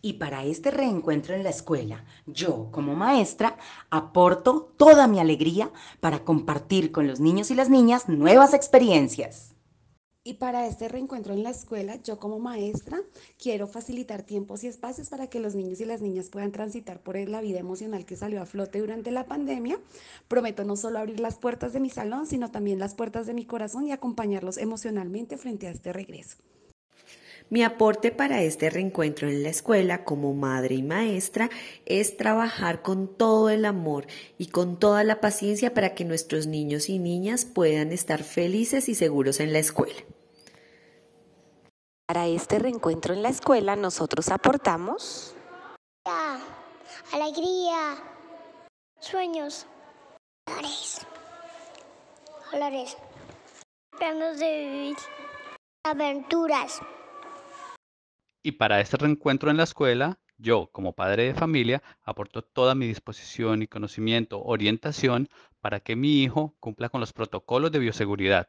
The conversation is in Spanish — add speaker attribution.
Speaker 1: Y para este reencuentro en la escuela, yo como maestra aporto toda mi alegría para compartir con los niños y las niñas nuevas experiencias.
Speaker 2: Y para este reencuentro en la escuela, yo como maestra quiero facilitar tiempos y espacios para que los niños y las niñas puedan transitar por la vida emocional que salió a flote durante la pandemia. Prometo no solo abrir las puertas de mi salón, sino también las puertas de mi corazón y acompañarlos emocionalmente frente a este regreso.
Speaker 3: Mi aporte para este reencuentro en la escuela como madre y maestra es trabajar con todo el amor y con toda la paciencia para que nuestros niños y niñas puedan estar felices y seguros en la escuela.
Speaker 4: Para este reencuentro en la escuela nosotros aportamos
Speaker 5: alegría, sueños, colores, colores, planos de vivir, aventuras.
Speaker 6: Y para este reencuentro en la escuela, yo, como padre de familia, aporto toda mi disposición y conocimiento, orientación para que mi hijo cumpla con los protocolos de bioseguridad.